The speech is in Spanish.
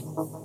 Gracias.